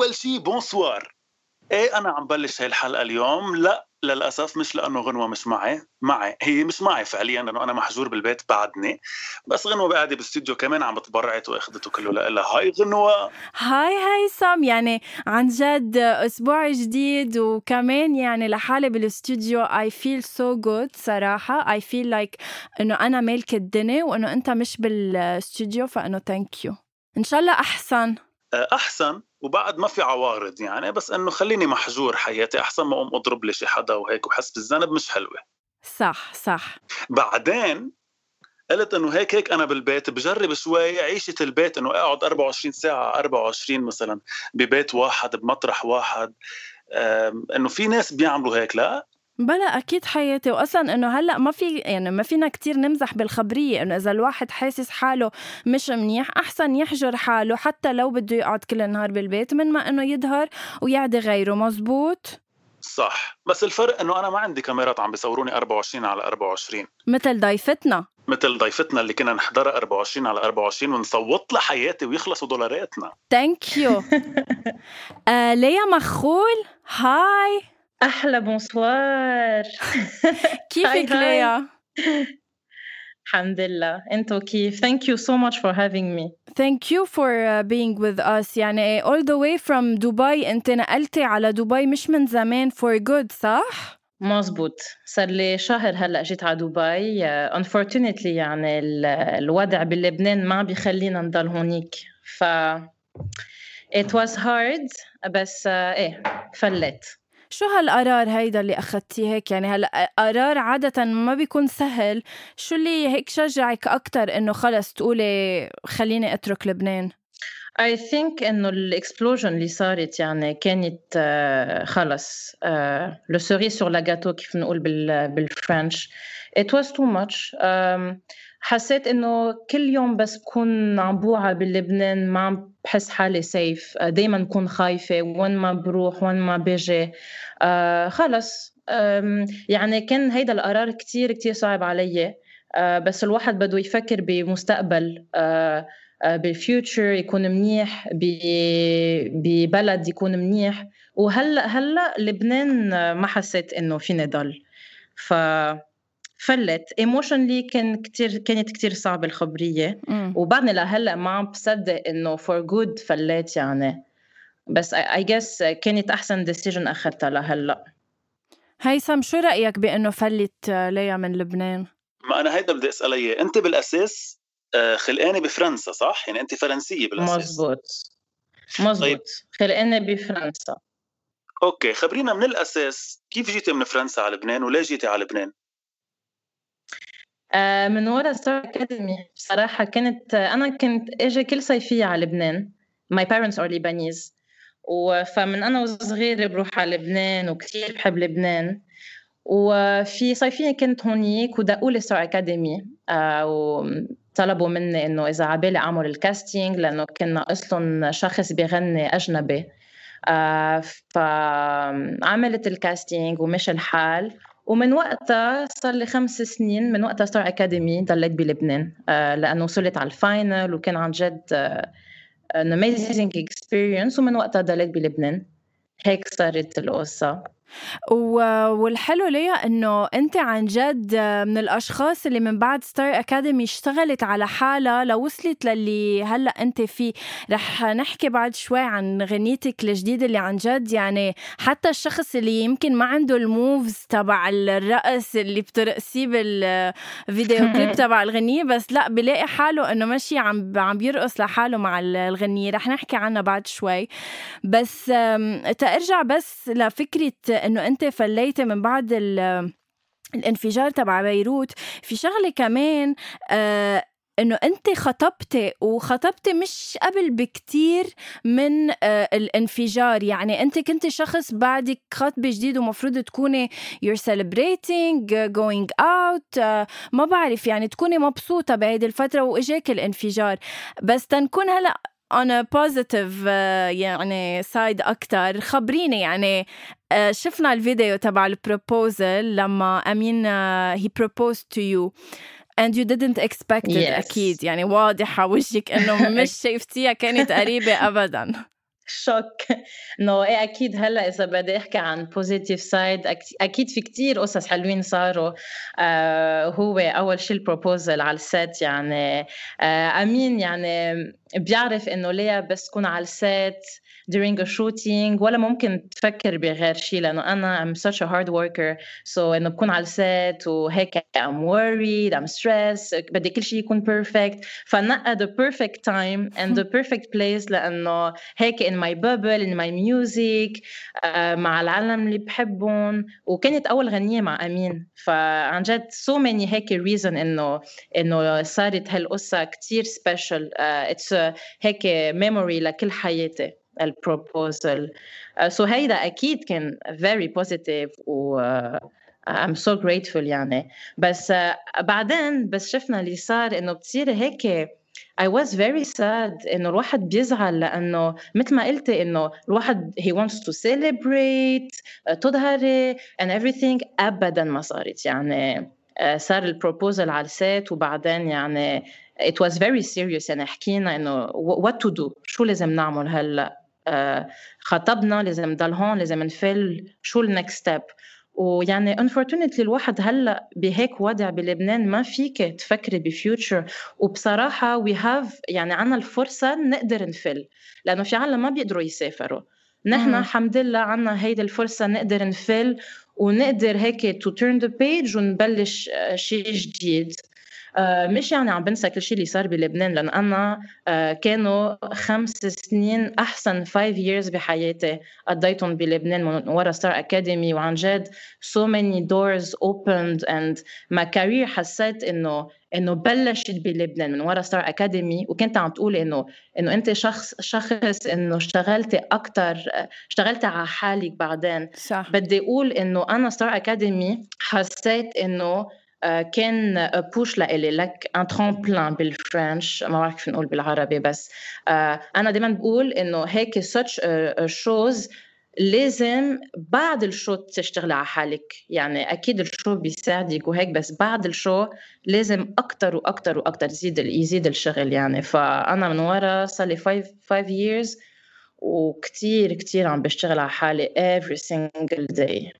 أول شيء bonsoir إيه أنا عم بلش هاي الحلقة اليوم. لا للأسف مش لأنه غنوة مش معي معي. هي مش معي فعليا لأنه أنا محجور بالبيت بعدني. بس غنوة قاعدة بالاستديو كمان عم بتبرعت وأخذته كله لها هاي غنوة. هاي هيثم يعني عن جد أسبوع جديد وكمان يعني لحالي بالاستوديو I feel so good صراحة. I feel like إنه أنا مالك الدنيا وإنه أنت مش بالاستوديو فإنه thank you إن شاء الله أحسن. أحسن. وبعد ما في عوارض يعني بس إنه خليني محجور حياتي أحسن ما أقوم أضرب لي شي حدا وهيك وحس بالذنب مش حلوة. صح صح. بعدين قلت إنه هيك هيك أنا بالبيت بجرب شوي عيشه البيت إنه أقعد 24 ساعة 24 مثلا ببيت واحد بمطرح واحد. إنه في ناس بيعملوا هيك لا؟ بلا أكيد حياتي. واصلا إنه هلأ ما في يعني ما فينا كتير نمزح بالخبرية إنه إذا الواحد حاسس حاله مش منيح أحسن يحجر حاله حتى لو بده يقعد كل النهار بالبيت من ما إنه يظهر ويعدي غيره. مزبوط؟ صح. بس الفرق إنه أنا ما عندي كاميرات عم بيصوروني 24 على 24 مثل ضيفتنا. مثل ضيفتنا اللي كنا نحضرها 24 على 24 ونصوت لها حياتي ويخلصوا دولاراتنا. thank you آه ليا مخول. هاي أحلى bonsoir كيفك ليا؟ الحمد لله انتو كيف thank you so much for having me. Thank you for uh, being with us. يعني all the way from دبي انت نقلتي على دبي مش من زمان. For good صح؟ مزبوط صار لي شهر هلأ جيت على دبي uh, unfortunately يعني الوضع بلبنان ما بيخلينا نضل هونيك. ف it was hard بس uh, إيه فلت. شو هالقرار هيدا اللي أخدتيه هيك؟ يعني هلا قرار عادة ما بيكون سهل؟ شو اللي هيك شجعك أكتر إنه خلص تقولي خليني أترك لبنان؟ I think إنه ال explosion اللي صارت يعني كانت uh, خلص la cerise sur le كيف نقول بال بال French. It was too much. um, حسيت إنه كل يوم بس بكون عم بوعى بلبنان ما عم بحس حالي safe دائما بكون خايفة وين ما بروح وين ما بيجي. آه خلص. يعني كان هيدا القرار كتير كتير صعب علي. آه بس الواحد بده يفكر بمستقبل. آه آه بال future يكون منيح ببلد يكون منيح. وهلأ هلأ لبنان ما حسيت إنه فيني ضل. ف فليت. emotionally كان كتير كانت كتير صعبة الخبرية. وبعدني لهلا ما عم بصدق إنه for good فليت يعني. بس I guess كانت أحسن decision أخذتها لهلا هيثم شو رأيك بإنه فلت ليا من لبنان؟ ما أنا هيدا بدي اسال إياه. أنت بالأساس آه، خلقانة بفرنسا صح؟ يعني أنت فرنسية بالأساس. مزبوط. مزبوط. طيب. خلقانة بفرنسا. okay. خبرينا من الأساس كيف جيتي من فرنسا على لبنان؟ وليه جيتي على لبنان؟ من ورا Star Academy بصراحة كنت أنا كنت أجي كل صيفية على لبنان. My parents are Lebanese. فمن أنا وصغيرة بروح على لبنان وكثير بحب لبنان. وفي صيفية كنت هونيك ودقوا لي Star Academy آه، وطلبوا مني إنه إذا عبالي أعمل ال casting لأنه كان ناقص لهم شخص بيغني أجنبي. آه، فعملت ال casting ومشي الحال. ومن وقتها صار لي خمس سنين من وقتها Star Academy ضليت بلبنان آه، لأنه وصلت على ال final وكان عن جد an amazing experience ومن وقتها ضليت بلبنان. هيك صارت القصة. والحلو ليا إنه أنت عن جد من الأشخاص اللي من بعد ستار اكاديمي اشتغلت على حالها لوصلت للي هلأ أنت فيه. رح نحكي بعد شوي عن غنيتك الجديدة اللي عن جد يعني حتى الشخص اللي يمكن ما عنده ال moves تبع الرقص اللي بترقصيه بالفيديو كليب تبع الغنية بس لأ بلاقي حاله إنه ماشي عم عم بيرقص لحاله مع الغنية. رح نحكي عنها بعد شوي. بس ترجع بس لفكرة إنه أنت فليتي من بعد الانفجار تبع بيروت. في شغلة كمان آه إنه أنت خطبتي وخطبتي مش قبل بكتير من آه الانفجار. يعني أنت كنت شخص بعدك خطبة جديد ومفروض تكوني you're celebrating going out آه ما بعرف يعني تكوني مبسوطة بهيدي الفترة وإجاك الانفجار. بس تنكون هلأ on a positive uh, يعني side أكتر. خبريني يعني شفنا الفيديو تبع ال proposal لما أمين uh, he proposed to you and you didn't expect it yes. أكيد. يعني واضحة وجهك إنه مش شايفتيها كانت قريبة أبدا. choc. انه إيه أكيد هلأ إذا بدي أحكي عن positive side أكيد في كتير قصص حلوين صاروا. آه هو أول شيء ال proposal على ال set يعني. آه أمين يعني بيعرف إنه ليه بس تكون على ال set during a shooting ولا ممكن تفكر بغير شيء لأنه أنا I'm such a hard worker so انه بكون على السيت وهيك I'm worried I'm stressed بدي كل شيء يكون perfect فنقى the perfect time and the perfect place لأنه هيك in my bubble in my music uh, مع العالم اللي بحبهم وكانت اول غنيه مع امين فعن جد so many هيك reason انه انه صارت هالقصه كثير special uh, it's a هيك memory لكل حياتي البروبوزل سو uh, هيدا أكيد كان very positive و uh, I'm so grateful يعني. بس uh, بعدين بس شفنا اللي صار إنه بتصير هيك. I was very sad إنه الواحد بيزعل لأنه مثل ما قلتي إنه الواحد he wants to celebrate تظهري and everything ابدا ما صارت يعني. صار ال proposal على ال set وبعدين يعني it was very serious يعني حكينا إنه what to do. شو لازم نعمل هلأ؟ خطبنا لازم نضل هون لازم نفل شو ال next step ويعني unfortunately الواحد هلأ بهيك وضع بلبنان ما فيك تفكري ب future وبصراحة we have يعني عنا الفرصة نقدر نفل لأنه في عالم ما بيقدروا يسافروا. نحن الحمد لله عنا هيدي الفرصة نقدر نفل ونقدر هيك to turn the page ونبلش شيء جديد. آه، مش يعني عم بنسى كل شيء اللي صار بلبنان لأن أنا آه، كانوا خمس سنين أحسن five years بحياتي قضيتهم بلبنان من ورا ستار اكاديمي وعن جد so many doors opened and my career حسيت إنه إنه بلشت بلبنان من ورا ستار اكاديمي وكنت عم تقولي إنه إنه أنت شخص شخص إنه اشتغلتي أكثر اشتغلتي على حالك بعدين. صح. بدي أقول إنه أنا ستار اكاديمي حسيت إنه آه، كان push لإلي like un tremplin بالفرنش ما بعرف كيف نقول بالعربي بس آه، أنا دائما بقول إنه هيك such shows لازم بعد ال show تشتغلي على حالك. يعني أكيد ال show بيساعدك وهيك بس بعد ال show لازم أكثر وأكثر وأكثر يزيد يزيد الشغل. يعني فأنا من ورا صار لي 5 5 years وكثير كثير عم بشتغل على حالي every single day.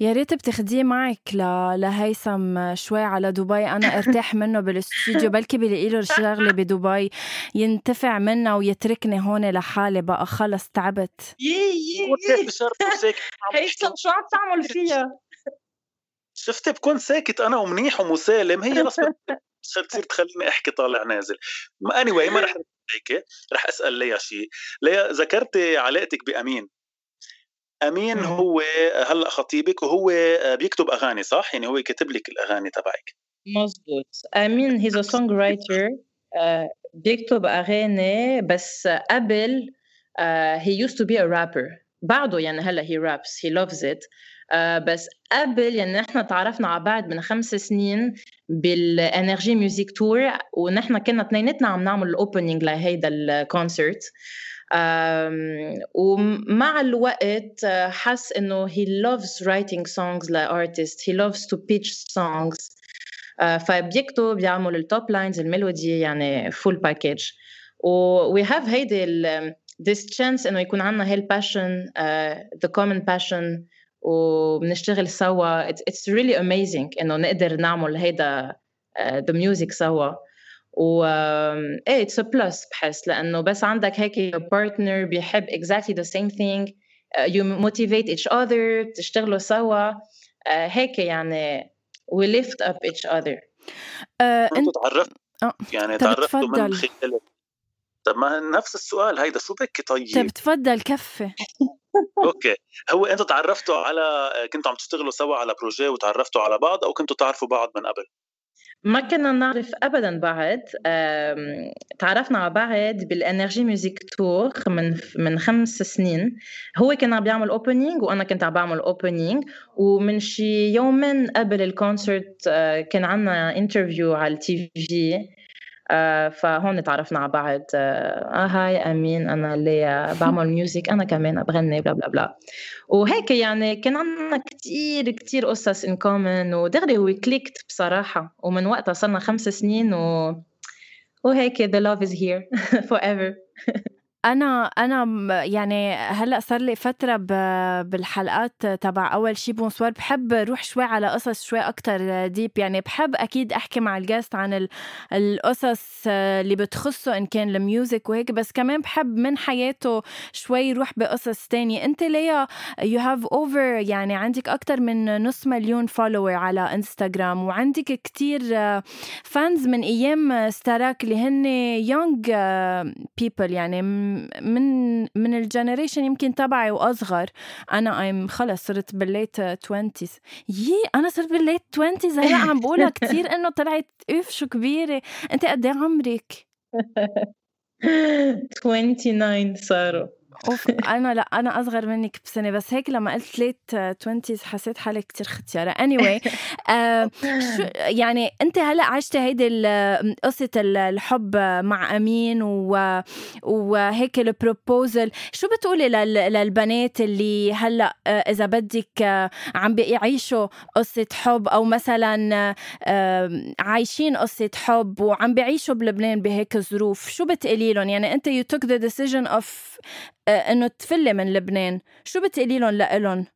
يا ريت بتاخديه معك ل... لهيثم شوي على دبي. أنا أرتاح منه بالاستوديو بلكي بلاقي له شغله بدبي. ينتفع منها ويتركني هون لحالي بقى. خلص تعبت. هيثم شو عم تعمل فيها؟ شفتي بكون ساكت أنا ومنيح ومسالم. هي بس تصير تخليني أحكي طالع نازل. اني anyway ما رح هيك. رح أسأل ليا شيء. ليا ذكرتي علاقتك بأمين؟ أمين. هو هلأ خطيبك وهو بيكتب أغاني صح؟ يعني هو كاتب لك الأغاني تبعك. مزبوط أمين he's a songwriter بيكتب أغاني بس قبل he used to be a rapper بعده يعني هلأ he raps he loves it بس قبل يعني نحن تعرفنا على بعض من خمس سنين بال Energy Music Tour ونحن كنا اثنيناتنا عم نعمل ال opening لهيدا ال concert ومع الوقت حس إنه he loves writing songs ل artists he loves to pitch songs. فبيكتب بيعمل ال toplines ال melody يعني full package و we have هيدي this chance إنه يكون عندنا هي ال passion uh, the common passion وبنشتغل سوا. It's, it's really amazing إنه نقدر نعمل هيدا uh, the music سوا. و إيه it's plus بحس لأنه بس عندك هيك partner بيحب exactly the same thing uh, you motivate each other بتشتغلوا سوا uh, هيك يعني we lift up each other. uh, أنتوا تعرفتوا uh, يعني تعرفتوا من خلال طب ما نفس السؤال هيدا شو بك طيب؟ طب تفضل كفي. okay هو إنتوا تعرفتوا على كنتوا عم تشتغلوا سوا على projet وتعرفتوا على بعض أو كنتوا تعرفوا بعض من قبل؟ ما كنا نعرف ابدا بعض تعرفنا على بعض بال Energy Music Tour من من خمس سنين. هو كان عم بيعمل opening وأنا كنت عم بعمل opening ومن شي يومين قبل ال concert آه، كان عندنا interview على ال TV. فهون تعرفنا على بعض. آه hi أمين أنا اللي بعمل music أنا كمان بغني bla bla bla. وهيك يعني كان عندنا كتير كتير قصص in common ودغري هو clicked بصراحة. ومن وقتها صرنا خمس سنين و وهيك the love is here forever. أنا أنا يعني هلأ صار لي فترة بالحلقات تبع أول شي bonsoir. بحب روح شوي على قصص شوي أكتر deep. يعني بحب أكيد أحكي مع ال guest عن القصص اللي بتخصه إن كان ال music وهيك. بس كمان بحب من حياته شوي يروح بقصص تانية. أنت ليا you have over يعني عندك أكتر من نص مليون follower على انستغرام وعندك كتير fans من أيام ستاراك اللي هن young people يعني من من ال generation يمكن تبعي وأصغر. أنا I'm خلص صرت بال late 20 يي أنا صرت بالليت 20 هلا عم بقولها كثير إنه طلعت أوف شو كبيرة. أنت قد إيه عمرك؟ 29 صاروا. أوف أنا لا أنا أصغر منك بسنة بس هيك لما قلت ليت 20 حسيت حالي كتير ختيارة. اني anyway, آه شو يعني أنت هلأ عشتي هيدي قصة الحب مع أمين و وهيك البروبوزل شو بتقولي للبنات اللي هلأ آه، إذا بدك آه، عم بيعيشوا قصة حب أو مثلا عايشين قصة حب وعم بيعيشوا بلبنان بهيك ظروف شو بتقولي لهم؟ يعني أنت you took the decision of آه، إنه تفلي من لبنان. شو بتقولي لهم لإلهم؟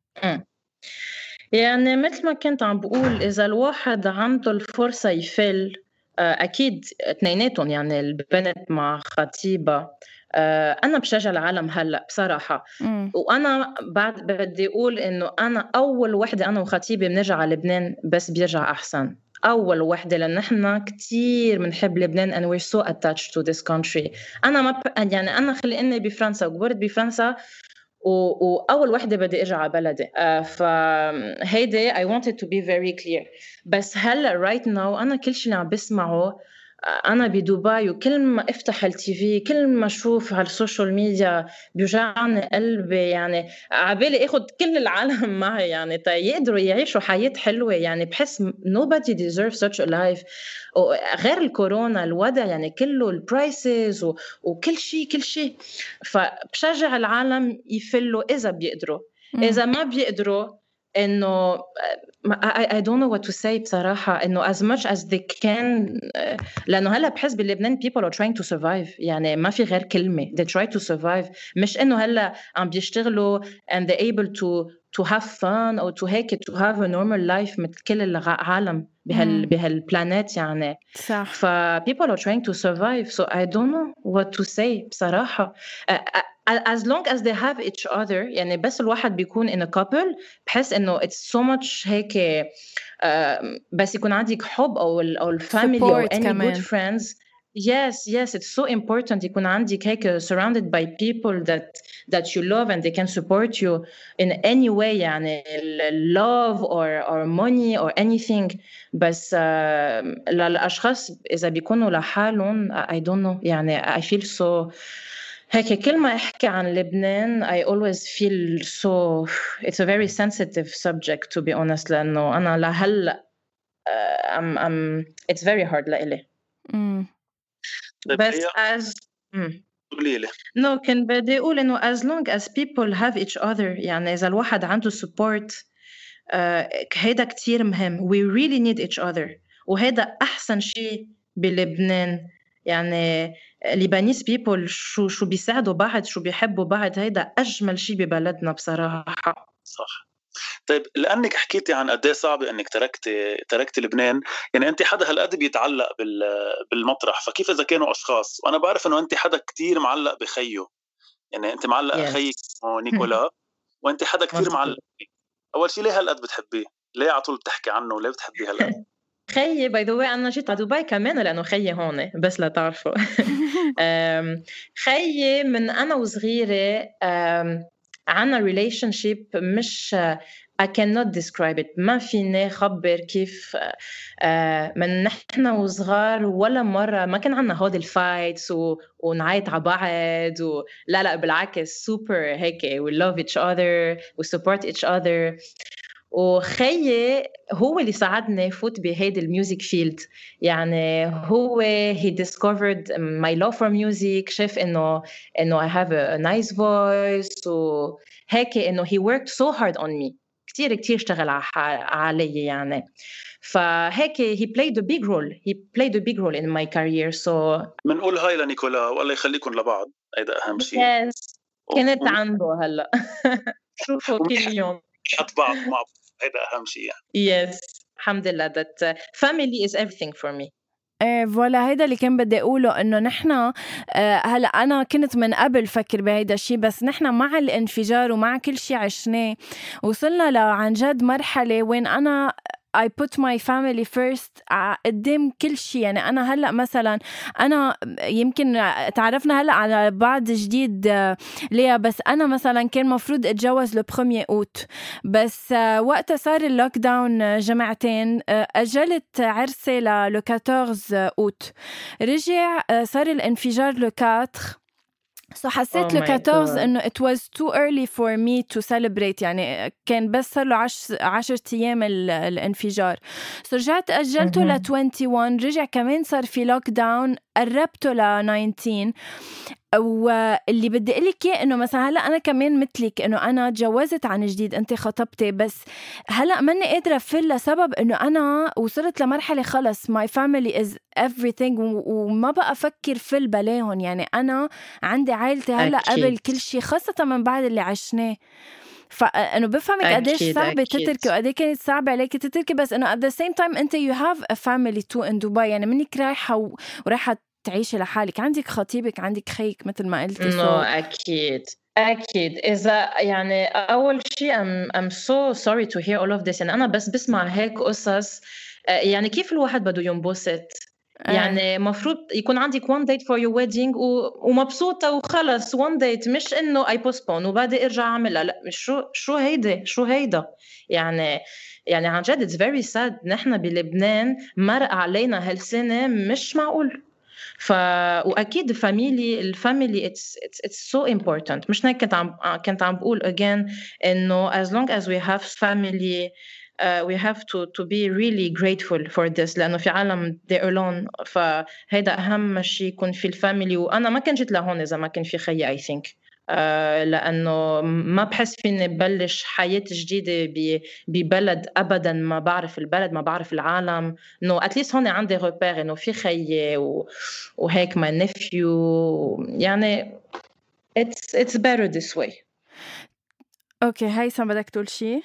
يعني مثل ما كنت عم بقول إذا الواحد عنده الفرصة يفل آه، أكيد اثنيناتهم يعني البنت مع خطيبها آه، أنا بشجع العالم هلأ بصراحة. م. وأنا بعد بدي أقول إنه أنا أول وحدة أنا وخطيبي بنرجع على لبنان بس بيرجع أحسن. أول وحده لأن إحنا كثير بنحب لبنان and we're so attached to this country. أنا ما ب... يعني أنا خلقني بفرنسا وكبرت بفرنسا و... وأول وحده بدي أرجع على بلدي. uh, فهيدي I wanted to be very clear. بس هلا right now أنا كل شيء اللي عم بسمعه أنا بدبي وكل ما أفتح ال TV كل ما أشوف على ال social media بيوجعني قلبي يعني عبالي اخذ كل العالم معي يعني يقدروا يعيشوا حياة حلوة يعني بحس nobody deserves such a life. غير الكورونا الوضع يعني كله ال prices وكل شيء كل شيء فبشجع العالم يفلوا إذا بيقدروا. إذا ما بيقدروا انه I, I don't know what to say بصراحة إنه as much as they can لأنه هلا بحس بلبنان people are trying to survive يعني ما في غير كلمة they try to survive مش إنه هلا عم بيشتغلوا and they able to to have fun أو to هيك to have a normal life مثل كل العالم بهال بهالبلانيت يعني صح ف people are trying to survive so I don't know what to say بصراحة as long as they have each other يعني بس الواحد بيكون in a couple بحس انه it's so much هيك uh, بس يكون عندك حب أو ال أو الفاميلي أو any كمان. good friends yes yes it's so important يكون عندك هيك surrounded by people that that you love and they can support you in any way يعني love or or money or anything بس uh, للاشخاص اذا بيكونوا لحالهم I don't know يعني I feel so هيك كل ما احكي عن لبنان I always feel so it's a very sensitive subject to be honest لانه انا لهلا uh, I'm, I'm, it's very hard لإلي بس as قولي لي. نو كان بدي أقول إنه as long as people have each other يعني إذا الواحد عنده support uh, هيدا كتير مهم. We really need each other. وهيدا أحسن شيء بلبنان. يعني ليبانيز بيبول شو شو بيساعدوا بعض شو بيحبوا بعض هيدا أجمل شيء ببلدنا بصراحة. صح. طيب لأنك حكيتي عن قد إيه صعبه إنك تركتي تركتي لبنان يعني انت حدا هالقد بيتعلق بالمطرح فكيف إذا كانوا أشخاص وأنا بعرف إنه انت حدا كتير معلق بخيه يعني انت معلق yes. خيك نيكولا وانت حدا كثير معلق أول شيء ليه هالقد بتحبيه؟ ليه على طول بتحكي عنه وليه بتحبيه هالقد؟ خيي by the way أنا جيت على دبي كمان لأنه خيي هون بس لتعرفوا خيي من أنا وصغيرة عنا relationship مش I cannot describe it. ما فيني خبر كيف من نحن وصغار ولا مرة. ما كان عنا هود ال fights. ونعيط على بعض و... لا لا بالعكس. سوبر هيك. We love each other. We support each other. وخيي هو اللي ساعدني فوت بهيدي ال music field. يعني هو he discovered my love for music شاف إنه إنه I have a, a nice voice وهيك إنه he worked so hard on me. كثير كثير اشتغل علي يعني. فهيك he played a big role he played a big role in my career so بنقول هاي لنيكولا والله يخليكم لبعض. هيدا أهم شيء yes. كانت عنده هلأ. شوفوا كل يوم. حط بعض مع هيدا أهم شيء يعني. Yes. الحمد لله. That family is everything for me. إيه فوالا هيدا اللي كان بدي أقوله إنه نحن آه هلأ أنا كنت من قبل فكر بهيدا الشيء بس نحن مع الانفجار ومع كل شيء عشناه وصلنا لعن جد مرحلة وين أنا I put my family first. قدام كل شيء. يعني أنا هلأ مثلا أنا يمكن تعرفنا هلأ على بعض جديد ليا بس أنا مثلا كان مفروض أتجوز le premier août بس وقتها صار ال lockdown جمعتين أجلت عرسي لل le 14 أوت رجع صار الانفجار le 4 so حسيت août ل 14 إنه it was too early for me to celebrate يعني كان بس صار له 10 أيام الانفجار. so رجعت أجلته ل 21 رجع كمان صار في lockdown قربته ل 19 واللي بدي أقول لك إياه إنه مثلا هلأ أنا كمان مثلك إنه أنا تجوزت عن جديد أنت خطبتي بس هلأ ماني قادرة افل لسبب إنه أنا وصلت لمرحلة خلص my family is everything وما بقى أفكر فل بلاهم يعني أنا عندي عائلتي هلأ قبل كل شيء خاصة من بعد اللي عشناه. فانه بفهمك قديش صعبة تتركي وقد كانت صعبة عليك تتركي بس إنه at the same time أنت you have a family too in دبي يعني منك رايحة ورايحة تعيشي لحالك عندك خطيبك عندك خيك مثل ما قلتي no, أكيد أكيد. إذا يعني أول شيء I'm, I'm so sorry to hear all of this. يعني أنا بس بسمع هيك قصص يعني كيف الواحد بده ينبسط؟ يعني مفروض يكون عندك one date for your wedding و... ومبسوطة وخلص. One date مش إنه I postpone وبعدي أرجع أعملها لا شو شو هيدا شو هيدا؟ يعني يعني عن جد it's very sad. نحن بلبنان مرق علينا هالسنة مش معقول. ف واكيد ال family ال family it's it's so important مش هيك كنت عم كنت عم بقول again انه as long as we have family uh, we have to to be really grateful for this. لأنه في عالم they're alone فهيدا اهم شيء يكون في ال family وأنا ما كنت جيت لهون اذا ما كان في خيي I think. آه، لأنه ما بحس فيني ببلش حياه جديدة ببلد ابدا ما بعرف البلد ما بعرف العالم. إنه at least هون عندي روبير إنه في خيي وهيك ما نفيو يعني it's it's better this way. okay هيثم بدك تقول شيء؟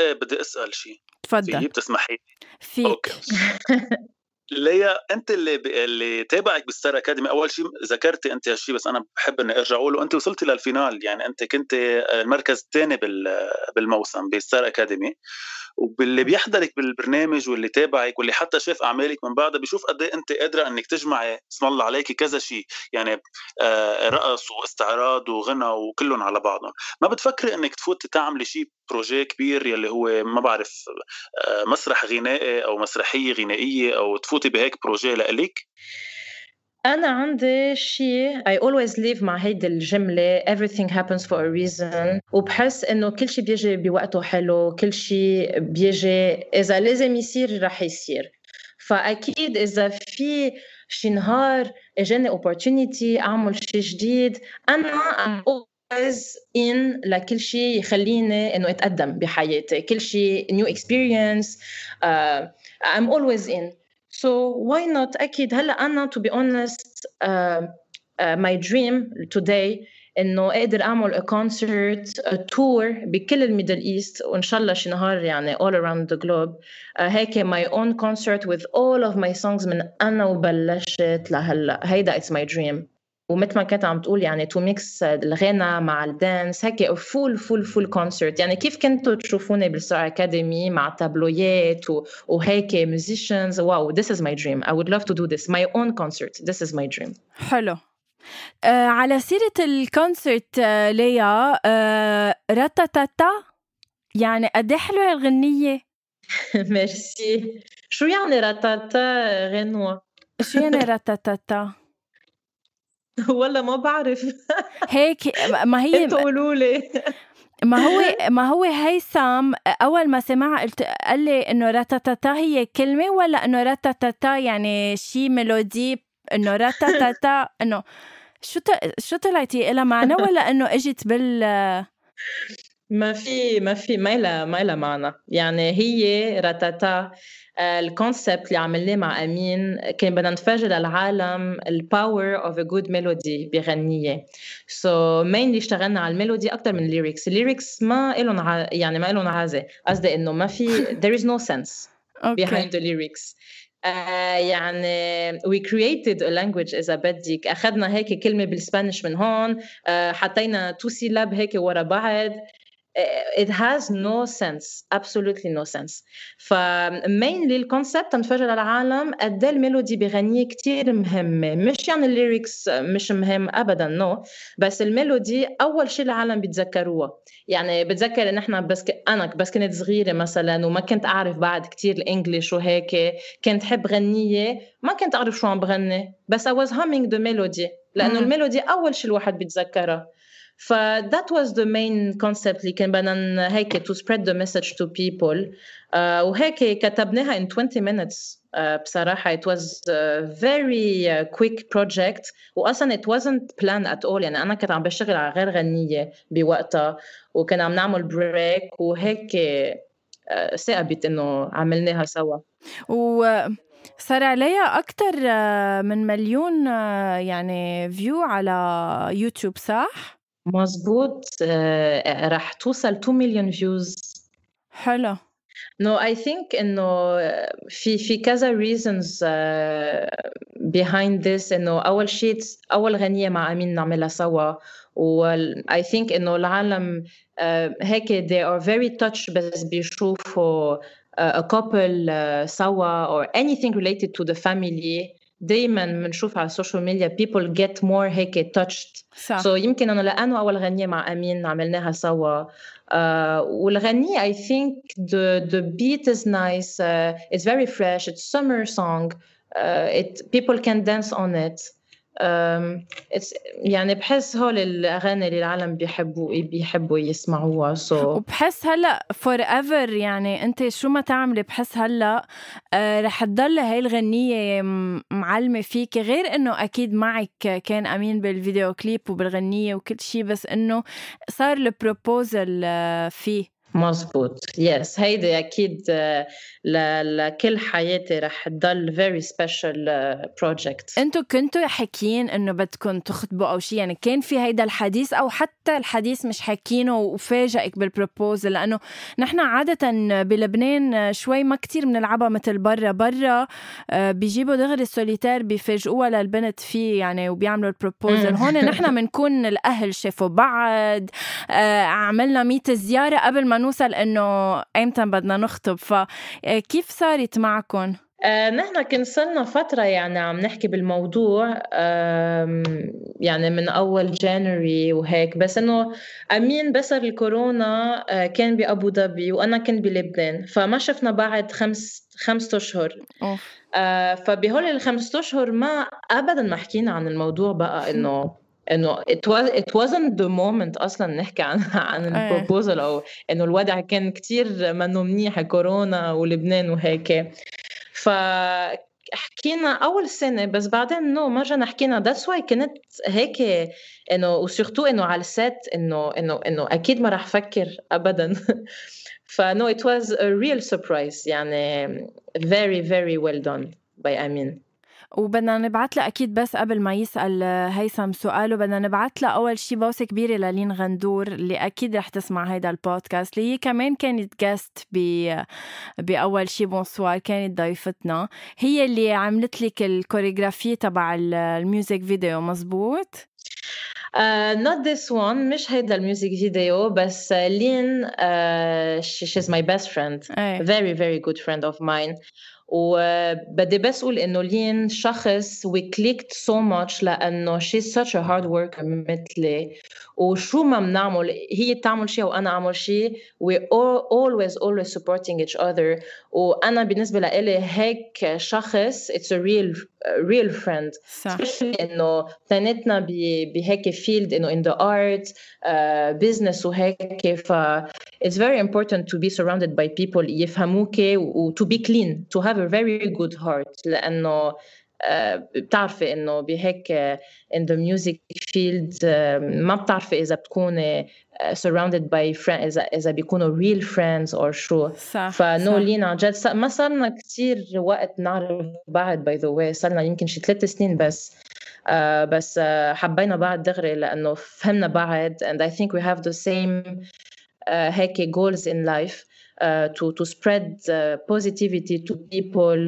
إيه بدي أسأل شيء تفضل. بتسمحي فيك. okay. ليا أنت اللي ب... اللي تابعك بالستار أكاديمي. أول شيء ذكرتي أنت هالشيء بس أنا بحب إني أرجع أقوله أنت وصلتي للفينال يعني أنت كنت المركز الثاني بال... بالموسم بالستار أكاديمي. وباللي بيحضرك بالبرنامج واللي تابعك واللي حتى شاف أعمالك من بعدها بيشوف قد إيه أنت قادرة إنك تجمعي اسم الله عليك كذا شيء. يعني آه رقص واستعراض وغنى وكلهم على بعضهم. ما بتفكري إنك تفوتي تعملي شيء projet كبير يلي هو ما بعرف آه مسرح غنائي أو مسرحية غنائية أو تفوتي بهيك projet لإلك؟ أنا عندي شيء I always live مع هيدي الجملة everything happens for a reason. وبحس إنه كل شيء بيجي بوقته حلو كل شيء بيجي إذا لازم يصير رح يصير. فأكيد إذا في شي نهار إجاني opportunity أعمل شيء جديد أنا always in لكل شيء يخليني إنه أتقدم بحياتي. كل شيء new experience uh, I'm always in. so why not أكيد هلا أنا to be honest uh, uh, my dream today انه اقدر اعمل كونسرت تور بكل الميدل ايست وان شاء الله شي نهار يعني all around the globe uh, هيك my own concert with all of my songs من انا وبلشت لهلا هيدا it's my dream ومثل ما كنت عم تقول يعني to mix الغنى مع ال dance هيك full full full concert يعني كيف كنتوا تشوفوني بالستار اكاديمي مع تابلويات وهيك musicians wow this is my dream. I would love to do this. My own concert. This is my dream. حلو. آه على سيرة ال concert آه ليا آه رتاتاتا يعني قد حلوة الغنية؟ ميرسي. شو يعني رتاتا غنوة؟ شو يعني رتاتاتا؟ والله ما بعرف. هيك ما هي أنتوا قولوا لي. ما هو ما هو هيثم أول ما سمعها قلت قال لي إنه رتاتاتا هي كلمة ولا إنه رتاتاتا يعني شيء melody إنه رتاتاتا إنه شو شو طلعتي لها معنى ولا إنه إجت بال ما في ما في ما لها ما لها معنى يعني هي رتاتا ال concept اللي عملناه مع أمين كان بدنا نفرجي للعالم ال power of a good melody بغنية. so mainly اشتغلنا على ال melody أكثر من ال lyrics ال lyrics ما لهم ع... يعني ما لهم عازة. قصدي إنه ما في there is no sense behind the lyrics. uh, يعني we created a language إذا بدك. أخذنا هيك كلمة بالسبانيش من هون. uh, حطينا two syllables هيك ورا بعض. It has no sense absolutely no sense. ف mainly ال concept تنفرجي للعالم قد ال melody بغنية كتير مهمة مش يعني ال lyrics مش مهم ابدا no no. بس ال melody أول شيء العالم بيتذكروها يعني بتذكر إن إحنا بس ك... أنا بس كنت صغيرة مثلا وما كنت أعرف بعد كتير ال English وهيك كنت حب غنية. ما كنت أعرف شو عم بغني بس I was humming the melody. لأنه الميلودي أول شيء الواحد بيتذكرها ف that was the main concept اللي كان بدنا هيك to spread the message to people. Uh, وهيك كتبناها in 20 minutes uh, بصراحة it was a very uh, quick project. وأصلا it wasn't planned at all. يعني أنا كنت عم بشتغل على غير غنية بوقتها وكنا عم نعمل بريك وهيك ثاقبت إنه عملناها سوا و صار عليها أكثر من مليون يعني view على يوتيوب صح؟ مظبوط. آه، راح توصل 2 مليون views حلو. no I think إنه في في كذا reasons behind this إنه أول شيء أول غنية مع أمين نعملها سوا. و I think إنه العالم uh, هيك they are very touched بس بيشوفوا uh, a couple uh, سوا or anything related to the family. دايما بنشوف على السوشيال ميديا people get more هيك touched صح. so يمكن انه لانه اول غنيه مع امين عملناها سوا uh, والغنية I think the the beat is nice uh, it's very fresh it's summer song uh, it people can dance on it يعني بحس هول الأغاني اللي العالم بيحبوا بيحبوا يسمعوها سو so. وبحس هلأ forever يعني أنت شو ما تعملي بحس هلأ آه رح تضل هاي الغنية معلمة فيك غير إنه أكيد معك كان أمين بال video clip وبالغنية وكل شيء بس إنه صار ال proposal آه فيه مزبوط yes هيدي أكيد لكل حياتي رح تضل very special project أنتم كنتوا حاكيين إنه بدكم تخطبوا أو شيء يعني كان في هيدا الحديث أو حتى الحديث مش حاكينه وفاجئك بال proposal لأنه نحن عادة بلبنان شوي ما كتير بنلعبها مثل برا. برا آه، بيجيبوا دغري السوليتير بيفاجئوها للبنت فيه يعني وبيعملوا ال proposal هون نحن بنكون الأهل شافوا بعض آه، عملنا ميت زيارة قبل ما نوصل إنه ايمتى بدنا نخطب فكيف صارت معكم؟ آه نحن كان صرنا فترة يعني عم نحكي بالموضوع يعني من أول January وهيك بس إنه أمين بصر الكورونا آه كان بأبو ظبي وأنا كنت بلبنان فما شفنا بعد خمس خمسة أشهر آه فبهول الخمسة أشهر ما أبدا ما حكينا عن الموضوع بقى إنه إنه it was it wasn't the moment أصلا نحكي عن عن ال proposal أو إنه الوضع كان كتير منه منيح كورونا ولبنان وهيك. ف حكينا أول سنة بس بعدين no ما رجعنا حكينا. that's why كنت هيك إنه و surtout إنه على السات إنه إنه إنه أكيد ما راح أفكر ابدا. ف no it was a real surprise يعني. Very very well done by Amin. وبدنا نبعث له أكيد بس قبل ما يسأل هيثم سؤاله. بدنا نبعث له أول شيء بوسة كبيرة للين غندور اللي أكيد رح تسمع هيدا البودكاست اللي هي كمان كانت guest ب بأول شيء bonsoir كانت ضيفتنا. هي اللي عملت لك ال choreography تبع ال music video مزبوط؟ Uh, not this one مش هيدا ال music video بس لين uh, she, she's my best friend. أي. very very good friend of mine. وبدي بس اقول انه لين شخص we clicked so much لانه she's such a hard worker مثلي وشو ما بنعمل هي تعمل شيء وانا اعمل شيء we all, always always supporting each other وانا بالنسبه لإلي هيك شخص it's a real real friend صح especially انه اثنيناتنا بهيك فيلد انه in the art uh, business وهيك ف it's very important to be surrounded by people يفهموك و to be clean to have a very good heart لانه uh, بتعرفي إنه بهيك uh, in the music field uh, ما بتعرفي إذا بتكوني surrounded by friends إذا إذا بيكونوا real friends or شو. صح ف no صح. لين أنا عن جد ما صارنا كثير وقت نعرف بعض by the way صارنا يمكن شي ثلاث سنين بس. Uh, بس uh, حبينا بعض دغري لأنه فهمنا بعض. And I think we have the same uh, هيك goals in life. Uh, to to spread uh, positivity to people.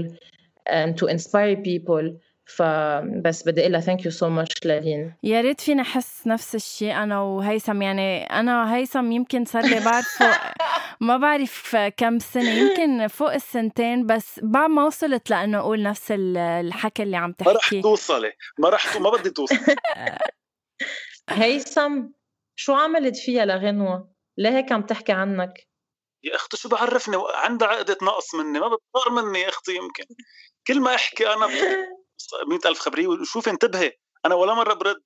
And to inspire people. فبس بدي أقول thank you so much لا لين يا ريت فينا نحس نفس الشيء أنا وهيثم يعني أنا وهيثم يمكن صار لي بعرفه ما بعرف كم سنة يمكن فوق السنتين بس بعد ما وصلت لأنه أقول نفس الحكي اللي عم ما رح تحكي. توصلي. ما رح ما بدي توصلي هيثم شو عملت فيها لغنوة؟ ليه هيك عم تحكي عنك؟ يا أختي شو بعرفني؟ عندها عقدة نقص مني ما بتطار مني يا أختي يمكن. كل ما أحكي أنا مئة ألف خبرية وشوفي انتبهي. أنا ولا مرة برد.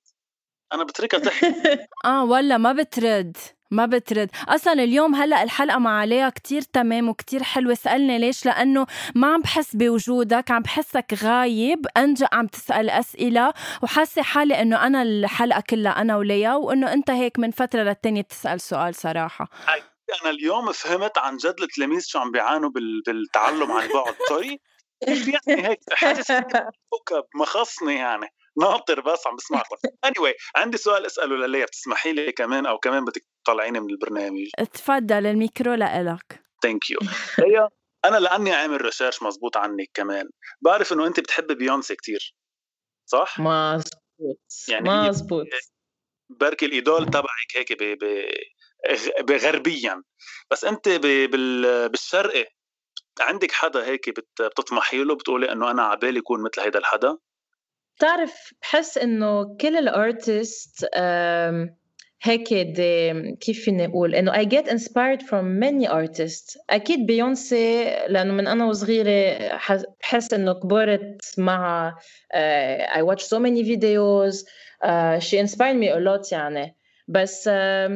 أنا بتركها تحكي. آه ولا ما بترد. ما بترد. أصلا اليوم هلأ الحلقة مع عليها كتير تمام وكتير حلوة. سألني ليش؟ لأنه ما عم بحس بوجودك عم بحسك غايب. أنجا عم تسأل أسئلة وحاسة حالي إنه أنا الحلقة كلها أنا وليا وإنه أنت هيك من فترة للتانية بتسال سؤال صراحة. أنا اليوم فهمت عن جد التلاميذ شو عم بيعانوا بال- بالتعلم عن بعد. سوري كيف يعني هيك؟ حاسس كوكب مخصني يعني. ناطر بس عم بسمعكم anyway عندي سؤال أسأله لليا. بتسمحي لي كمان أو كمان بدك تطلعيني من البرنامج؟ تفضل الميكرو لإلك. thank you ليا أنا لأني عامل research مزبوط عنك كمان. بعرف إنه أنت بتحبي بيونسي كتير. صح؟ مزبوط يعني مزبوط بركي ال idol تبعك هيك ب... ب... غ- بغربيا. بس أنت ب... بال... بالشرقي عندك حدا هيك بت... بتطمحي له بتقولي إنه أنا عبالي يكون مثل هيدا الحدا؟ بتعرف بحس إنه كل الارتست هيك دي كيف فيني أقول؟ إنه I get inspired from many artists. أكيد بيونسي لأنه من أنا وصغيرة بحس إنه كبرت مع uh, I watch so many videos uh, she inspired me a lot يعني. بس um,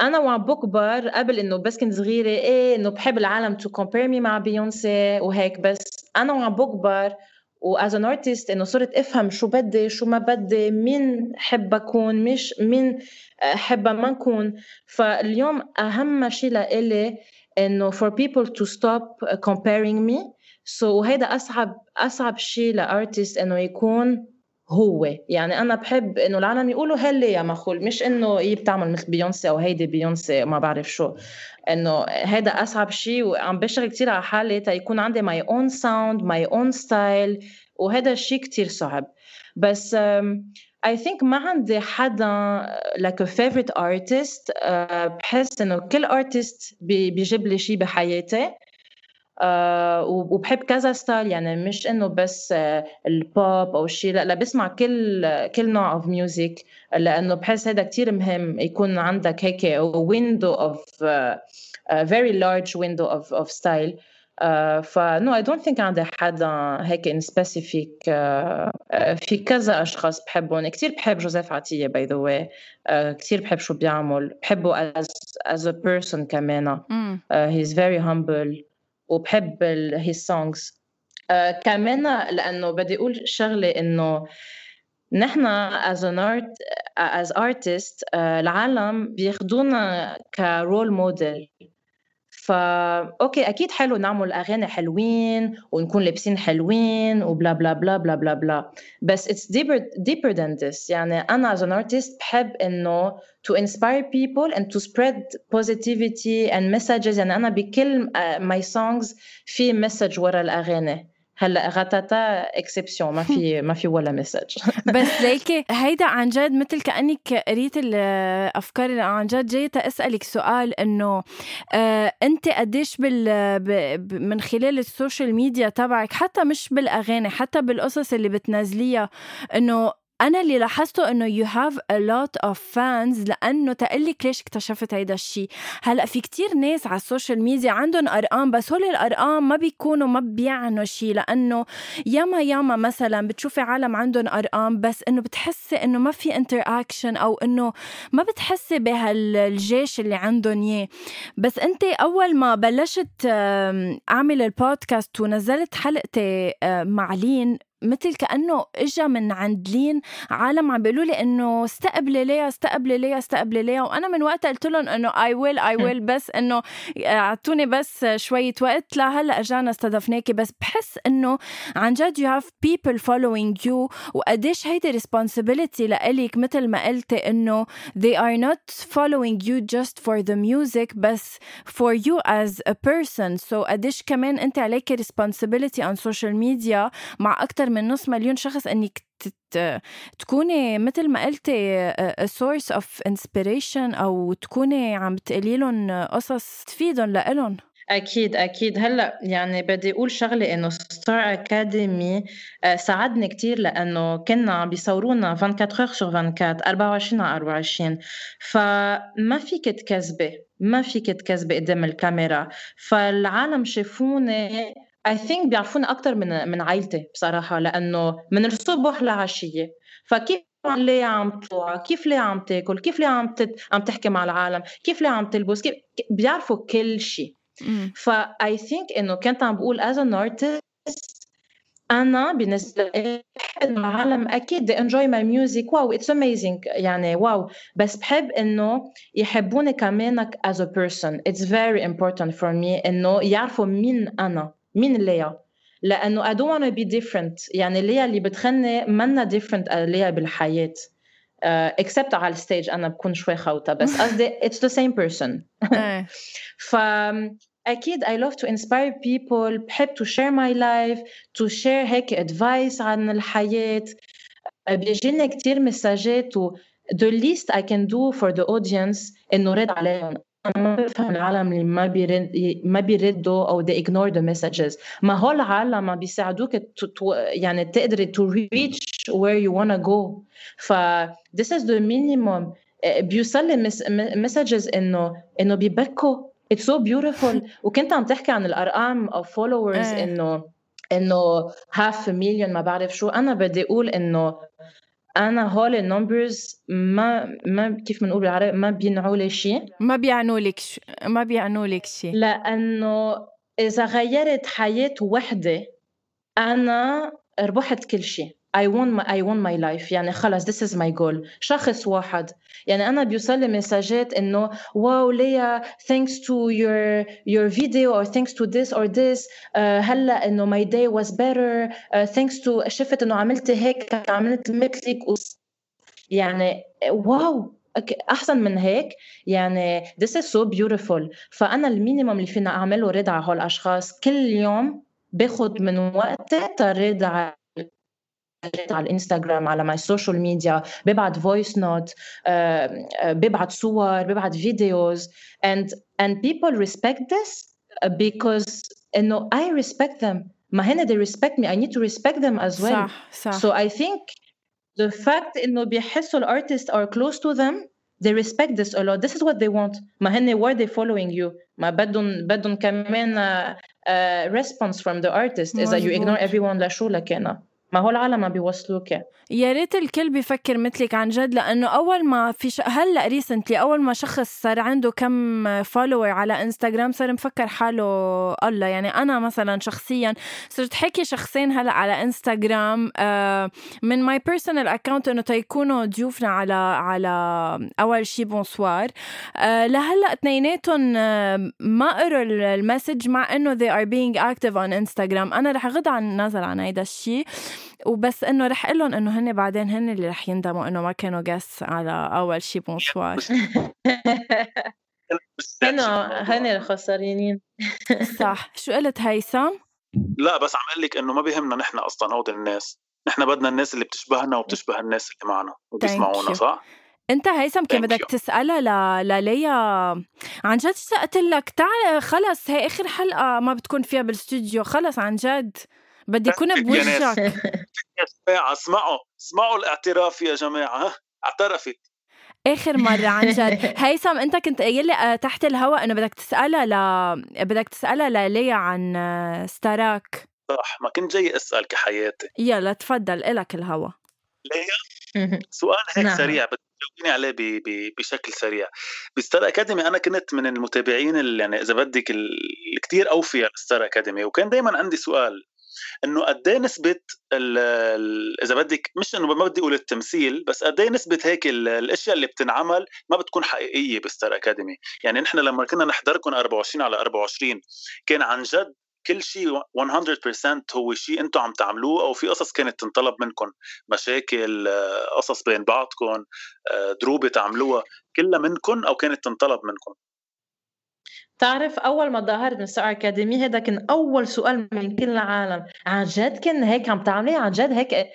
أنا وعم بكبر قبل إنه بس كنت صغيرة إيه إنه بحب العالم to compare me مع بيونسي وهيك بس. أنا وعم بكبر as an artist إنه صرت أفهم شو بدي شو ما بدي مين حب اكون مش مين حب ما نكون فاليوم أهم شيء لإلي إنه for people to stop comparing me. So وهيدا أصعب أصعب شيء ل artist إنه يكون هو. يعني أنا بحب إنه العالم يقولوا هاي ليا مخول؟ مش إنه هي بتعمل مثل بيونسي أو هيدي بيونسي ما بعرف شو. إنه هيدا أصعب شيء وعم بشتغل كثير على حالي تيكون عندي my own sound my own style وهذا الشيء كثير صعب. بس I think ما عندي حدا favorite artist uh, بحس إنه كل بي- بيجيب لي شيء بحياتي. وبحب كذا style يعني مش إنه بس آه البوب أو شيء لا لا بسمع كل كل نوع of music لأنه بحس هذا كتير مهم يكون عندك هيك a very large window of of style. uh, ف no I don't think عندي حدا هيك in specific في كذا أشخاص بحبهم. كثير بحب جوزيف عطية by the way كثير بحب شو بيعمل. بحبه as as a person كمان. uh, he's very humble. وبحب his songs. uh, كمان لأنه بدي أقول شغلة إنه نحن as an art as artist uh, العالم بياخدونا ك role model فا okay أكيد حلو نعمل أغاني حلوين ونكون لابسين حلوين و blah blah blah blah blah blah. بس it's deeper deeper than this. يعني أنا as an artist بحب إنه to inspire people and to spread positivity and messages. يعني أنا بكل my songs في message ورا الأغاني. هلا Ratata exception ما في ما في ولا message بس ليكي هيدا عن جد مثل كأنك قريت الأفكار اللي عن جد جاي اسالك سؤال إنه آه أنت قديش بال من خلال ال social media تبعك حتى مش بالأغاني حتى بالقصص اللي بتنزليها إنه أنا اللي لاحظته إنه you have a lot of fans لأنه تقلك ليش اكتشفت هيدا الشيء هلأ في كتير ناس على ال social media عندهم أرقام بس هول الأرقام ما بيكونوا ما بيعنوا شيء لأنه ياما ياما مثلا بتشوفي عالم عندهم أرقام بس إنه بتحسي إنه ما في interaction أو إنه ما بتحسي بهالجيش اللي عندهم إياه. بس أنت أول ما بلشت أعمل البودكاست ونزلت حلقتي مع لين مثل كأنه اجى من عند لين عالم عم بيقولوا لي إنه استقبلي ليا استقبلي ليا استقبلي ليا. وأنا من وقتها قلت لهم إنه I will I will بس إنه أعطوني بس شوية وقت لهلأ اجانا استضفناكي. بس بحس إنه عن جد you have people following you وقديش هيدي responsibility لإلك مثل ما قلتي إنه they are not following you just for the music بس for you as a person. So قديش كمان أنت عليك responsibility on social media مع أكثر من نص مليون شخص إنك تكوني مثل ما قلتي source of inspiration أو تكوني عم تقولي لهم قصص تفيدهم لإلهم. أكيد أكيد. هلأ يعني بدي أقول شغلة إنه Star Academy ساعدني كثير لأنه كنا عم بيصورونا 24 heures sur 24 24 على 24 فما فيك تكذبي ما فيك تكذبي قدام الكاميرا. فالعالم شافوني I think بيعرفوني أكثر من من عائلتي بصراحة لأنه من الصبح لعشية. فكيف ليا عم تطلع؟ كيف ليا عم تأكل؟ كيف ليا عم تت... عم تحكي مع العالم؟ كيف ليا عم تلبس؟ كيف بيعرفوا كل شيء. ف I think إنه كنت عم بقول as an artist أنا بالنسبة لي العالم أكيد they enjoy my music. wow it's amazing. يعني wow بس بحب إنه يحبوني كمان as a person. It's very important for me إنه يعرفوا مين أنا. مين ليا لأنه I don't be different يعني ليا اللي بتغني منا different ليا بالحياة. except uh, على الستيج أنا بكون شوي خوطه بس قصدي it's the same person ف um, أكيد I love to inspire people بحب to share my life to share هيك advice عن الحياة. بيجيني كثير مساجات و the least I can do for the audience إنه رد عليهم. ما بفهم العالم اللي ما بيرد ما بيردوا أو they ignore the messages. ما هو العالم ما بيساعدوك يعني تقدري to reach where you wanna go. ف this is the minimum. بيوصل لي messages انه إنه بيبكوا. It's so beautiful. وكنت عم تحكي عن الأرقام of followers انه إنه half a million ما بعرف شو. أنا بدي أقول إنه أنا هول النمبرز ما ما كيف بنقول بالعربي؟ ما بينعوا لي شيء ما بيعنوا لك. ما بيعنوا لك شيء لأنه إذا غيرت حياة وحدة أنا ربحت كل شيء I want my I want my life. يعني خلص this is my goal. شخص واحد. يعني أنا بيوصل لي مساجات إنه واو ليا thanks to your your video or thanks to this or this. uh, هلا إنه my day was better. uh, thanks to شفت إنه عملت هيك عملت مثلك يعني واو أحسن من هيك. يعني this is so beautiful. فأنا ال minimum اللي فيني أعمله رد على هول الأشخاص. كل يوم باخذ من وقتي ترد على على الانستغرام على ماي سوشيال ميديا ببعت فويس نوت ببعت صور ببعت فيديوز and and people respect this because انه I respect them ما هن they respect me I need to respect them as well صح صح so I think the fact انه بيحسوا الارتست are close to them they respect this a lot this is what they want ما هن were they following you ما بدهم بدهم كمان uh, uh, response from the artist اذا you ignore everyone لشو لكنا ما هو العالم ما بيوصلوك. يا ريت الكل بيفكر مثلك عن جد لأنه أول ما في ش... هلا recently أول ما شخص صار عنده كم follower على انستغرام صار مفكر حاله الله؟ يعني أنا مثلا شخصيا صرت حكي شخصين هلأ على انستغرام آه، من my personal account إنه تيكونوا ضيوفنا على على أول شي bonsoir آه، لهلأ اثنيناتهم آه، ما قروا ال message مع إنه they are being active on Instagram. أنا رح غض عن نظر عن هيدا الشيء وبس إنه رح أقول لهم إنه هن بعدين هن اللي رح يندموا إنه ما كانوا just على أول شي bonsoir هن هن الخسرانين صح. شو قلت هيثم؟ لا بس عم أقول لك إنه ما بيهمنا نحن أصلا هود الناس. نحن بدنا الناس اللي بتشبهنا وبتشبه الناس اللي معنا وبيسمعونا صح؟ أنت هيثم كان بدك تسألها ل... لليا. عن جد اشتقت لك؟ تعال خلص هي آخر حلقة ما بتكون فيها بالاستوديو خلص عن جد. بدي اكون بوجهك. يا جماعة اسمعوا اسمعوا الاعتراف يا جماعة اعترفت. آخر مرة عن جد. هيثم أنت كنت قايل لي آه، تحت الهواء إنه بدك تسألها ل بدك تسألها لليا عن آه، ستاراك. صح ما كنت جاي أسأل كحياتي. يلا تفضل إلك الهوا ليا؟ سؤال هيك نعم. سريع بتجاوبيني عليه ب... ب... بشكل سريع. بستار أكاديمي أنا كنت من المتابعين اللي يعني إذا بدك اللي كثير أوفياء لستار أكاديمي وكان دائما عندي سؤال. إنه قد إيه نسبة إذا بدك مش إنه ما بدي أقول التمثيل بس قد إيه نسبة هيك الأشياء اللي بتنعمل ما بتكون حقيقية بستار أكاديمي. يعني نحن لما كنا نحضركم 24 على 24 كان عن جد كل شيء 100% هو شيء أنتم عم تعملوه أو في قصص كانت تنطلب منكم مشاكل قصص بين بعضكم دروبه تعملوها كلها منكم أو كانت تنطلب منكم. تعرف أول ما ظهرت من Star Academy هذا كان أول سؤال من كل العالم. عن جد كان هيك عم تعملي؟ عن جد هيك؟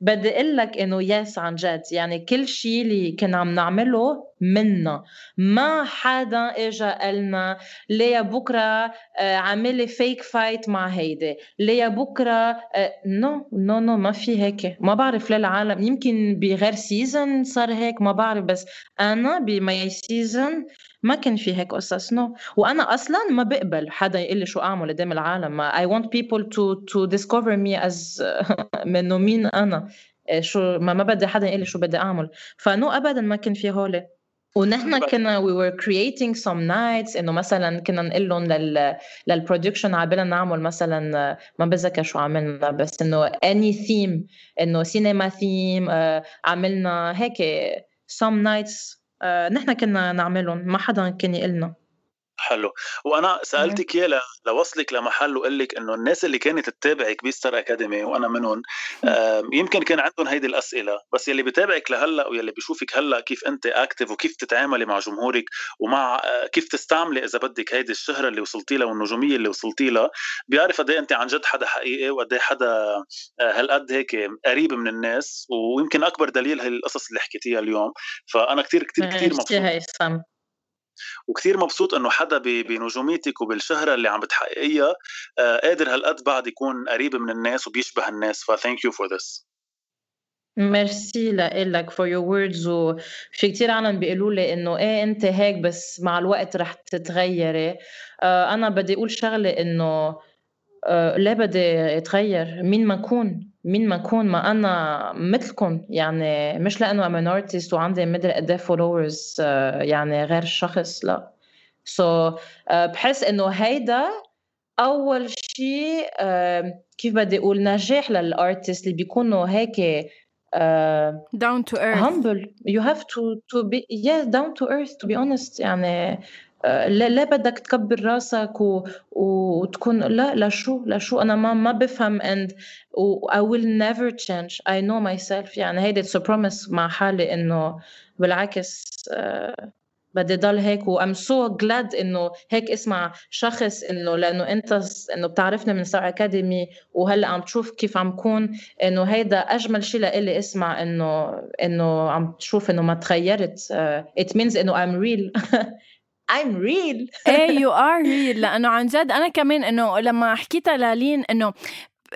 بدي أقول لك إنه yes عن جد. يعني كل شيء اللي كنا عم نعمله منا. ما حدا اجى قالنا ليا بكرة عاملي fake fight مع هيدي؟ ليا بكرة؟ no no no ما في هيك. ما بعرف للعالم يمكن بغير season صار هيك ما بعرف. بس أنا ب my season ما كان في هيك قصص no وأنا أصلا ما بقبل حدا يقول لي شو أعمل قدام العالم. I want people to to discover me as منه مين أنا. إيه، شو ما, ما بدي حدا يقول لي شو بدي أعمل. ف no ابدا ما كان في هولي ونحن كنا we were creating some nights إنه مثلا كنا نقول لهم لل لل production عبالنا نعمل مثلا ما بتذكر شو عملنا بس إنه any theme إنه سينما ثيم عملنا هيك some nights آه، نحن كنا نعملهم ما حدا كان يقلنا. حلو وأنا سألتك اياه لوصلك لمحل وقال لك إنه الناس اللي كانت تتابعك بستار أكاديمي وأنا منهم يمكن كان عندهم هيدي الأسئلة بس يلي بتابعك لهلأ ويلي بيشوفك هلأ كيف أنت اكتف وكيف تتعاملي مع جمهورك ومع آه، كيف تستعملي إذا بدك هيدي الشهرة اللي وصلتي لها والنجومية اللي وصلتي لها بيعرف قد إيه أنت عن جد حدا حقيقي وقد إيه حدا آه، هالقد هيك قريب من الناس ويمكن أكبر دليل هي القصص اللي حكيتيها اليوم. فأنا كثير كثير كثير مبسوط. وكثير مبسوط إنه حدا بنجوميتك وبالشهرة اللي عم بتحققيها آه، قادر هالقد بعد يكون قريب من الناس وبيشبه الناس. ف thank you for this merci لك for your words وفي كتير عالم بيقولوا لي إنه إيه أنت هيك بس مع الوقت رح تتغيري. آه أنا بدي أقول شغلة إنه آه ليه بدي أتغير؟ مين ما اكون مين ما أكون ما أنا مثلكم. يعني مش لأنه I'm artist وعندي مدري قد إيه followers يعني غير الشخص لا. so so, uh, بحس إنه هيدا أول شيء uh, كيف بدي أقول نجاح لل artist اللي بيكونوا هيك down to earth. humble. You have to to be yeah down to earth to be honest. يعني لا بدك تكبر راسك و... وتكون لا لشو لشو أنا ما ما بفهم and I will never change. I know myself. يعني هيدي it's promise مع حالي إنه بالعكس uh, بدي ضل هيك. و I'm so glad إنه هيك اسمع شخص إنه لأنه أنت إنه بتعرفني من ستار اكاديمي وهلأ عم تشوف كيف عم كون. إنه هيدا أجمل شيء لإلي اسمع إنه إنه عم تشوف إنه ما تغيرت uh, it means إنه I'm real. I'm real. إيه you are real. لأنه عن جد أنا كمان إنه لما حكيتها لالين إنه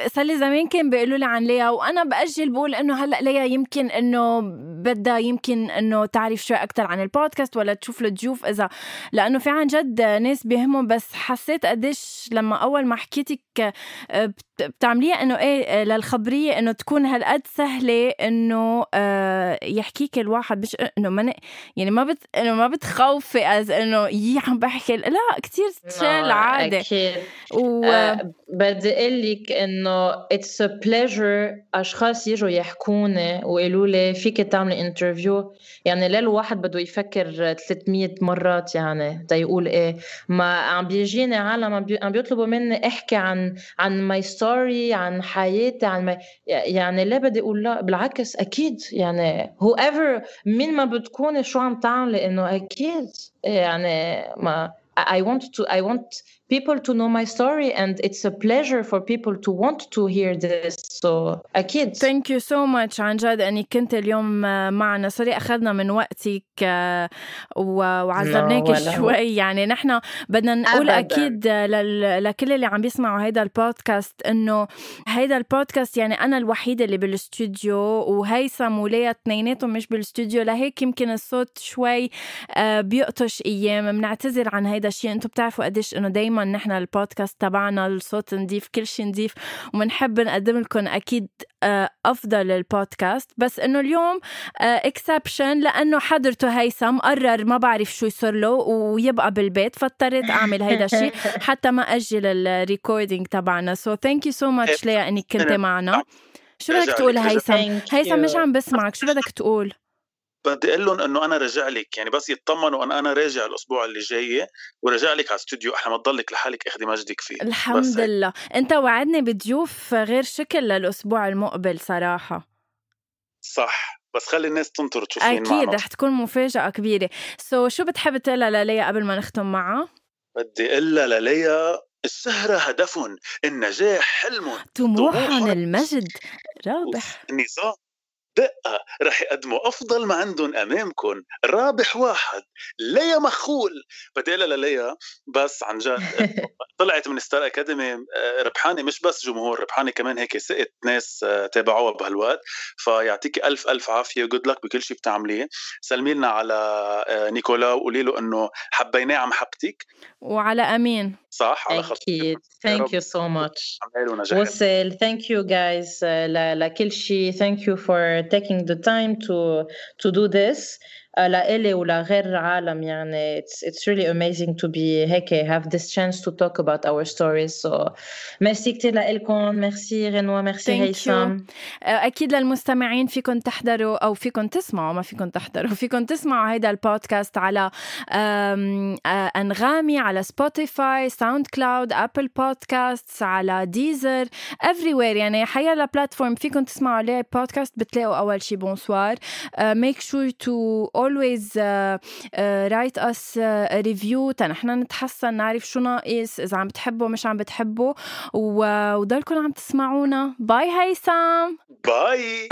صار لي زمان كان بيقولوا لي عن ليا وأنا بأجل بقول إنه هلأ ليا يمكن إنه بدها يمكن إنه تعرف شوي أكثر عن البودكاست ولا تشوف الضيوف إذا. لأنه في عن جد ناس بيهمهم بس حسيت قديش لما أول ما حكيتك بتعمليها إنه إيه للخبرية إنه تكون هالقد سهلة إنه آه يحكيك الواحد مش إنه ما يعني ما بت إنه ما بتخوفي as إنه يي عم بحكي لا كثير تشيل عادي. أكيد. و... آه بدي أقول لك إنه it's a pleasure أشخاص يجوا يحكوني ويقولوا لي فيك تعملي interview يعني لا الواحد بده يفكر 300 مرات يعني تا يقول إيه. ما عم بيجيني عالم عم بيطلبوا مني أحكي عن عن my story عن حياتي عن ما يعني ليه بدي أقول لا بالعكس أكيد يعني whoever مين ما بتكوني شو عم تعملي انه أكيد يعني ما I want to I want people to know my story and it's a pleasure for people to want to hear this. So أكيد Thank you so much عن جد أنك كنت اليوم معنا. sorry أخذنا من وقتك وعذبناك شوي. يعني نحن بدنا نقول أبداً. أكيد لكل اللي عم بيسمعوا هيدا البودكاست إنه هيدا البودكاست يعني أنا الوحيدة اللي بالاستوديو وهيثم وليا اثنيناتهم مش بالاستوديو لهيك يمكن الصوت شوي آه، بيقطش أيام. بنعتذر عن هيدا الشيء. أنتم بتعرفوا قديش إنه دايما دائما نحن البودكاست تبعنا الصوت نضيف كل شيء نضيف وبنحب نقدم لكم أكيد آه، أفضل البودكاست. بس إنه اليوم exception آه، لأنه حضرته هيثم قرر ما بعرف شو يصير له ويبقى بالبيت فاضطريت أعمل هيدا الشيء حتى ما أجل ال recording تبعنا. so thank you so much ليا إنك كنت معنا. شو بدك تقول هيثم؟ هيثم مش عم بسمعك شو بدك تقول؟ بدي أقول لهم إنه أنا راجع لك يعني بس يطمنوا انه أنا راجع الأسبوع اللي جاي وراجع لك على الاستوديو أحلى ما تضلك لحالك اخذي مجدك فيه. الحمد لله. أنت وعدني بضيوف غير شكل للأسبوع المقبل صراحة. صح. بس خلي الناس تنطر تشوف أكيد رح تكون مفاجأة كبيرة. سو so, شو بتحب تقولها لليا قبل ما نختم معها؟ بدي أقول لليا السهرة هدف النجاح حلم طموح المجد رابح. النظام دقة رح يقدموا أفضل ما عندهم أمامكم رابح واحد ليا مخول. بدي أقولها لليا بس عن جد. طلعت من ستار أكاديمي آه، ربحانة مش بس جمهور ربحانة كمان هيك سقت ناس آه، تابعوها بهالوقت. فيعطيكي ألف ألف عافية جود لك بكل شيء بتعمليه. سلمي لنا على آه، نيكولا وقولي له إنه حبيناه عم حبتك وعلى أمين. صح؟ على خط أكيد thank you so much. وصل. Thank you guys. لكل شيء thank you for taking the time to to do this. لإلي ولغير عالم يعني it's, it's really amazing to be هيك have this chance to talk about our stories so. merci كتير لإلكم ميرسي غنوة ميرسي هيثم أكيد للمستمعين فيكم تحضروا أو فيكم تسمعوا ما فيكم تحضروا فيكم تسمعوا هيدا البودكاست على أنغامي على سبوتيفاي ساوند كلاود أبل بودكاست على ديزر everywhere. يعني حيا platform فيكم تسمعوا عليه بودكاست بتلاقوا أول شي bonsoir make sure to always uh, uh, write us uh, a review. تنحن نتحسن نعرف شو ناقص إذا عم بتحبوا مش عم بتحبوا وضلكم عم تسمعونا. bye هيثم. bye.